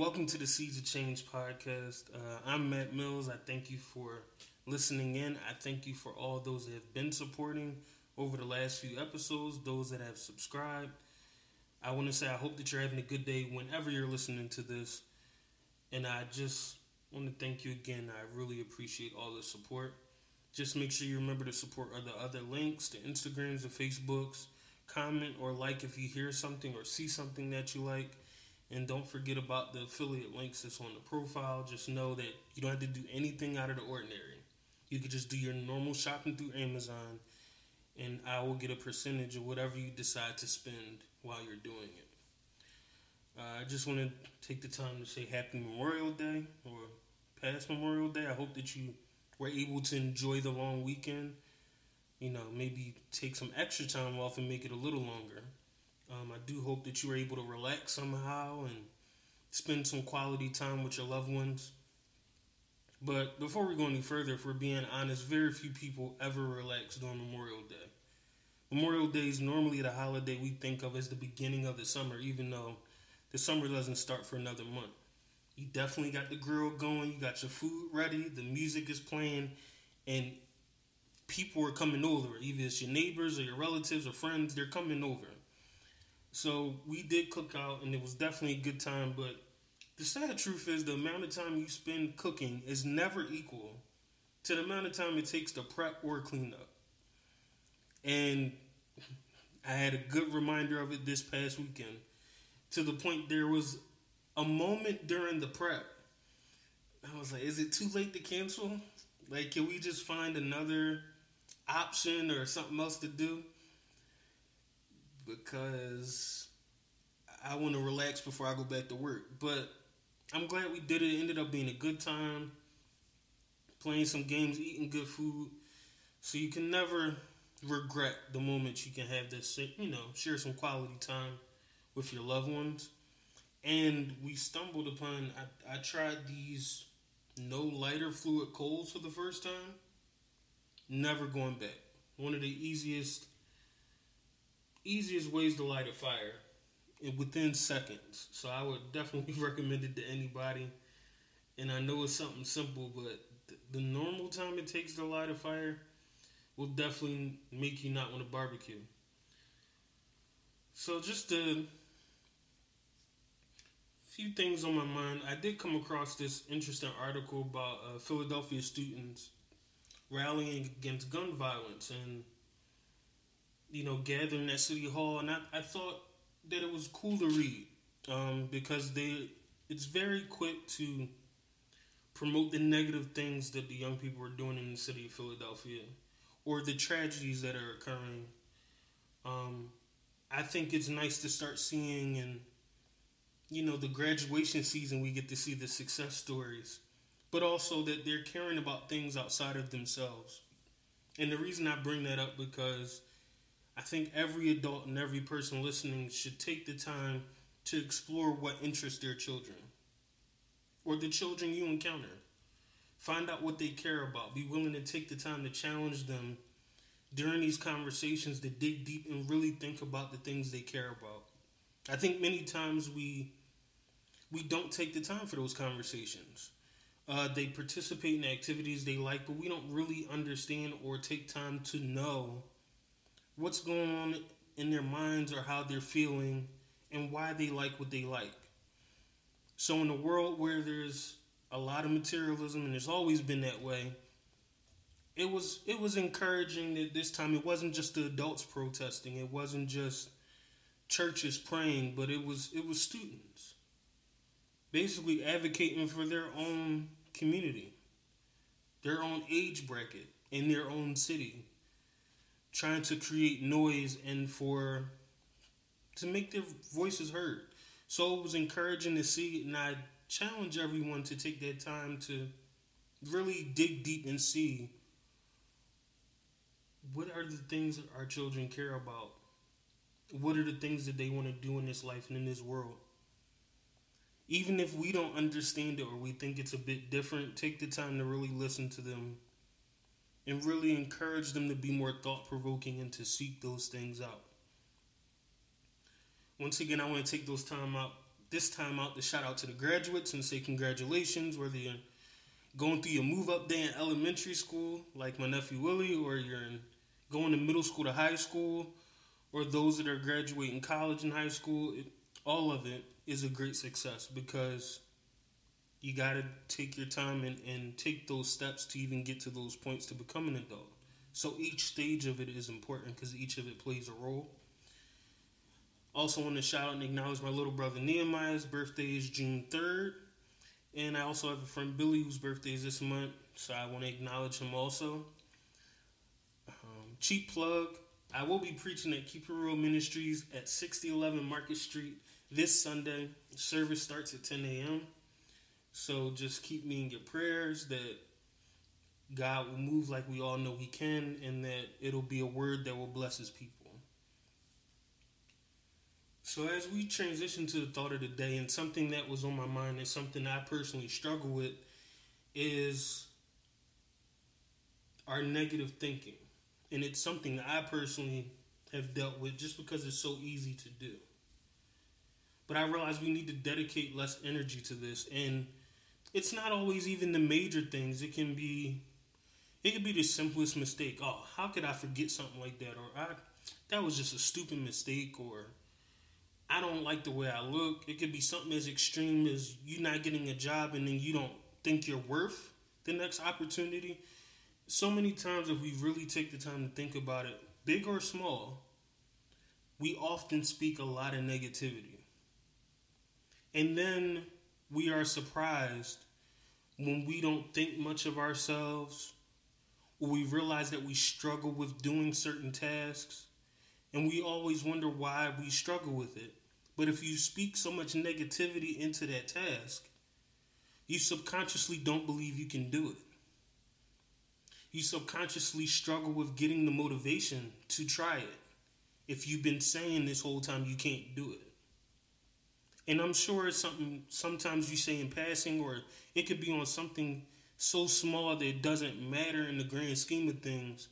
welcome to the Seeds of Change podcast. Uh, I'm Matt Mills. I thank you for listening in. I thank you for all those that have been supporting over the last few episodes, those that have subscribed. I want to say I hope that you're having a good day whenever you're listening to this. And I just want to thank you again. I really appreciate all the support. Just make sure you remember to support the other links, the Instagrams, the Facebooks. Comment or like if you hear something or see something that you like. And don't forget about the affiliate links that's on the profile. Just know that you don't have to do anything out of the ordinary. You could just do your normal shopping through Amazon, and I will get a percentage of whatever you decide to spend while you're doing it. Uh, I just want to take the time to say Happy Memorial Day or past Memorial Day. I hope that you were able to enjoy the long weekend. You know, maybe take some extra time off and make it a little longer. Um, I do hope that you were able to relax somehow and spend some quality time with your loved ones. But before we go any further, if we're being honest, very few people ever relax during Memorial Day. Memorial Day is normally the holiday we think of as the beginning of the summer, even though the summer doesn't start for another month. You definitely got the grill going, you got your food ready, the music is playing, and people are coming over. Either it's your neighbors or your relatives or friends, they're coming over. So we did cook out, and it was definitely a good time, but the sad truth is the amount of time you spend cooking is never equal to the amount of time it takes to prep or clean up. And I had a good reminder of it this past weekend to the point there was a moment during the prep. I was like, is it too late to cancel? Like, can we just find another option or something else to do? Because I want to relax before I go back to work. But I'm glad we did it. It ended up being a good time. Playing some games, eating good food. So you can never regret the moment you can have this, you know, share some quality time with your loved ones. And we stumbled upon, I, I tried these no lighter fluid coals for the first time. Never going back. One of the easiest, easiest ways to light a fire within seconds. So I would definitely recommend it to anybody. And I know it's something simple, but the normal time it takes to light a fire will definitely make you not want to barbecue. So just a few things on my mind. I did come across this interesting article about uh, Philadelphia students rallying against gun violence and you know gathering at City Hall, and I, I thought that it was cool to read um, because they it's very quick to promote the negative things that the young people are doing in the city of Philadelphia or the tragedies that are occurring. Um, I think it's nice to start seeing and you know the graduation season we get to see the success stories, but also that they're caring about things outside of themselves. And the reason I bring that up because I think every adult and every person listening should take the time to explore what interests their children or the children you encounter. Find out what they care about. Be willing to take the time to challenge them during these conversations to dig deep and really think about the things they care about. I think many times we we don't take the time for those conversations. Uh, they participate in activities they like, but we don't really understand or take time to know what's going on in their minds or how they're feeling and why they like what they like. So, in a world where there's a lot of materialism and it's always been that way, it was it was encouraging that this time it wasn't just the adults protesting, it wasn't just churches praying, but it was it was students basically advocating for their own community, their own age bracket in their own city trying to create noise and for to make their voices heard. So it was encouraging to see, and I challenge everyone to take that time to really dig deep and see what are the things that our children care about. What are the things that they want to do in this life and in this world? Even if we don't understand it or we think it's a bit different, take the time to really listen to them and really encourage them to be more thought provoking and to seek those things out. Once again, I want to take those time out this time out to shout out to the graduates and say congratulations, whether you're going through your move up day in elementary school, like my nephew Willie, or you're in, going to middle school to high school, or those that are graduating college and high school. It, all of it is a great success because you got to take your time and, and take those steps to even get to those points to become an adult. So each stage of it is important because each of it plays a role. Also, want to shout out and acknowledge my little brother Nehemiah's birthday is June 3rd. And I also have a friend Billy whose birthday is this month, so I want to acknowledge him also. Um, cheap plug I will be preaching at Keep It Real Ministries at 6011 Market Street this Sunday. Service starts at 10 a.m. So just keep me in your prayers that God will move like we all know He can, and that it'll be a word that will bless His people. So, as we transition to the thought of the day, and something that was on my mind and something I personally struggle with is our negative thinking. And it's something I personally have dealt with just because it's so easy to do. But I realize we need to dedicate less energy to this. And it's not always even the major things. It can be it could be the simplest mistake. Oh, how could I forget something like that? Or I that was just a stupid mistake or I don't like the way I look. It could be something as extreme as you not getting a job and then you don't think you're worth the next opportunity. So many times, if we really take the time to think about it, big or small, we often speak a lot of negativity. And then we are surprised when we don't think much of ourselves, or we realize that we struggle with doing certain tasks, and we always wonder why we struggle with it. But if you speak so much negativity into that task, you subconsciously don't believe you can do it. You subconsciously struggle with getting the motivation to try it if you've been saying this whole time you can't do it. And I'm sure it's something sometimes you say in passing, or it could be on something so small that it doesn't matter in the grand scheme of things.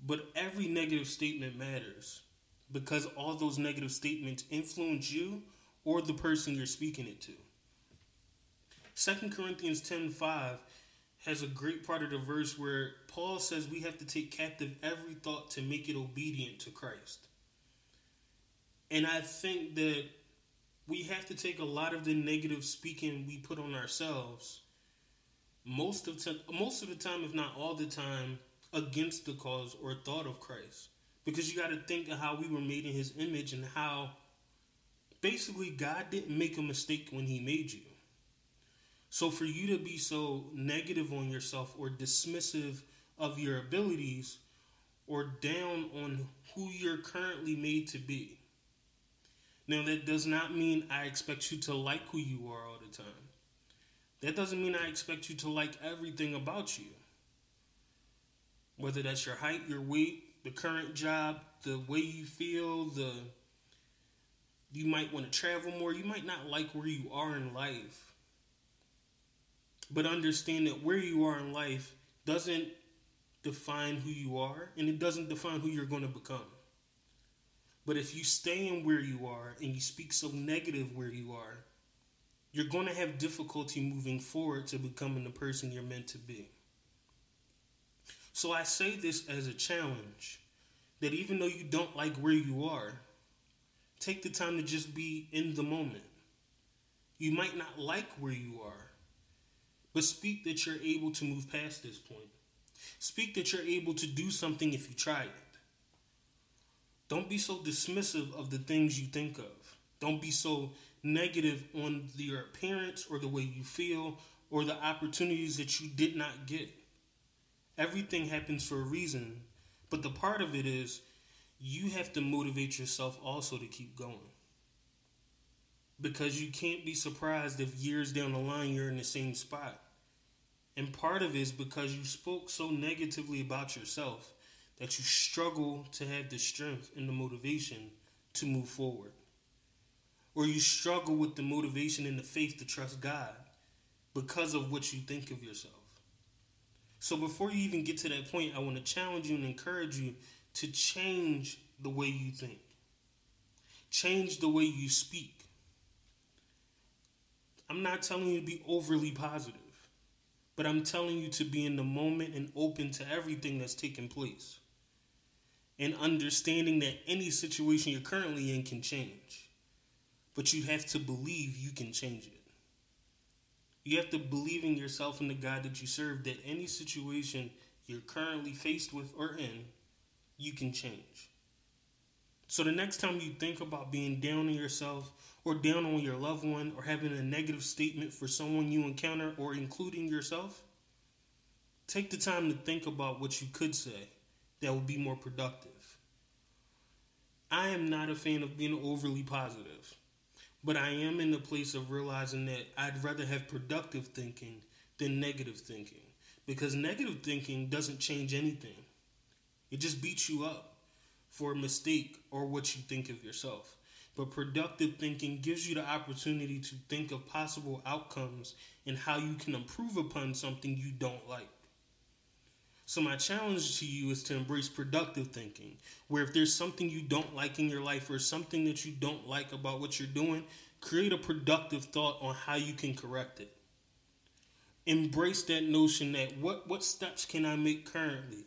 But every negative statement matters because all those negative statements influence you or the person you're speaking it to. 2 Corinthians 10:5 has a great part of the verse where Paul says we have to take captive every thought to make it obedient to Christ. And I think that we have to take a lot of the negative speaking we put on ourselves most of t- most of the time if not all the time against the cause or thought of Christ because you got to think of how we were made in his image and how basically God didn't make a mistake when he made you. So for you to be so negative on yourself or dismissive of your abilities or down on who you're currently made to be. Now that does not mean I expect you to like who you are all the time. That doesn't mean I expect you to like everything about you. Whether that's your height, your weight, the current job, the way you feel, the you might want to travel more, you might not like where you are in life. But understand that where you are in life doesn't define who you are and it doesn't define who you're going to become. But if you stay in where you are and you speak so negative where you are, you're going to have difficulty moving forward to becoming the person you're meant to be. So I say this as a challenge that even though you don't like where you are, take the time to just be in the moment. You might not like where you are, but speak that you're able to move past this point. Speak that you're able to do something if you try it. Don't be so dismissive of the things you think of. Don't be so negative on your appearance or the way you feel or the opportunities that you did not get. Everything happens for a reason, but the part of it is you have to motivate yourself also to keep going. Because you can't be surprised if years down the line you're in the same spot. And part of it is because you spoke so negatively about yourself that you struggle to have the strength and the motivation to move forward. Or you struggle with the motivation and the faith to trust God because of what you think of yourself. So before you even get to that point, I want to challenge you and encourage you to change the way you think. Change the way you speak. I'm not telling you to be overly positive, but I'm telling you to be in the moment and open to everything that's taking place. And understanding that any situation you're currently in can change. But you have to believe you can change it. You have to believe in yourself and the God that you serve that any situation you're currently faced with or in, you can change. So the next time you think about being down on yourself or down on your loved one or having a negative statement for someone you encounter or including yourself, take the time to think about what you could say that would be more productive. I am not a fan of being overly positive, but I am in the place of realizing that I'd rather have productive thinking than negative thinking because negative thinking doesn't change anything. It just beats you up for a mistake or what you think of yourself. But productive thinking gives you the opportunity to think of possible outcomes and how you can improve upon something you don't like. So, my challenge to you is to embrace productive thinking, where if there's something you don't like in your life or something that you don't like about what you're doing, create a productive thought on how you can correct it. Embrace that notion that what, what steps can I make currently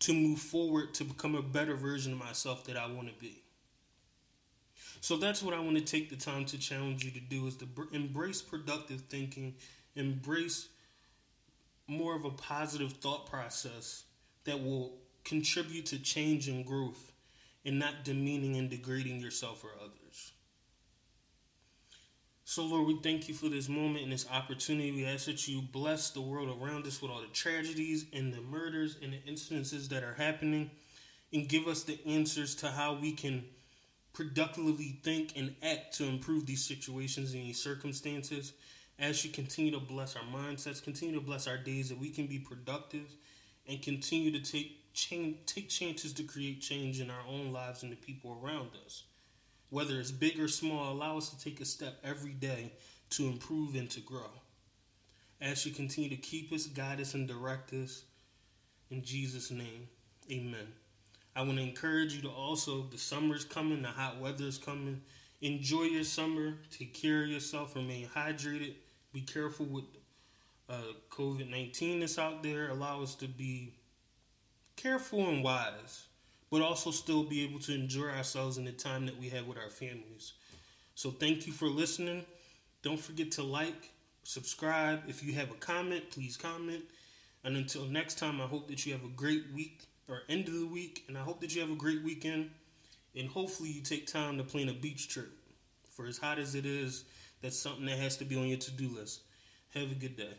to move forward to become a better version of myself that I want to be. So that's what I want to take the time to challenge you to do is to embrace productive thinking, embrace more of a positive thought process that will contribute to change and growth and not demeaning and degrading yourself or others. So, Lord, we thank you for this moment and this opportunity. We ask that you bless the world around us with all the tragedies and the murders and the incidences that are happening and give us the answers to how we can productively think and act to improve these situations and these circumstances. As you continue to bless our mindsets, continue to bless our days, that we can be productive and continue to take change, take chances to create change in our own lives and the people around us whether it's big or small, allow us to take a step every day to improve and to grow. As you continue to keep us, guide us, and direct us, in Jesus' name, amen. I want to encourage you to also, the summer's coming, the hot weather's coming. Enjoy your summer, take care of yourself, remain hydrated, be careful with uh, COVID 19 that's out there. Allow us to be careful and wise but also still be able to enjoy ourselves in the time that we have with our families. So thank you for listening. Don't forget to like, subscribe. If you have a comment, please comment. And until next time, I hope that you have a great week or end of the week, and I hope that you have a great weekend. And hopefully, you take time to plan a beach trip. For as hot as it is, that's something that has to be on your to do list. Have a good day.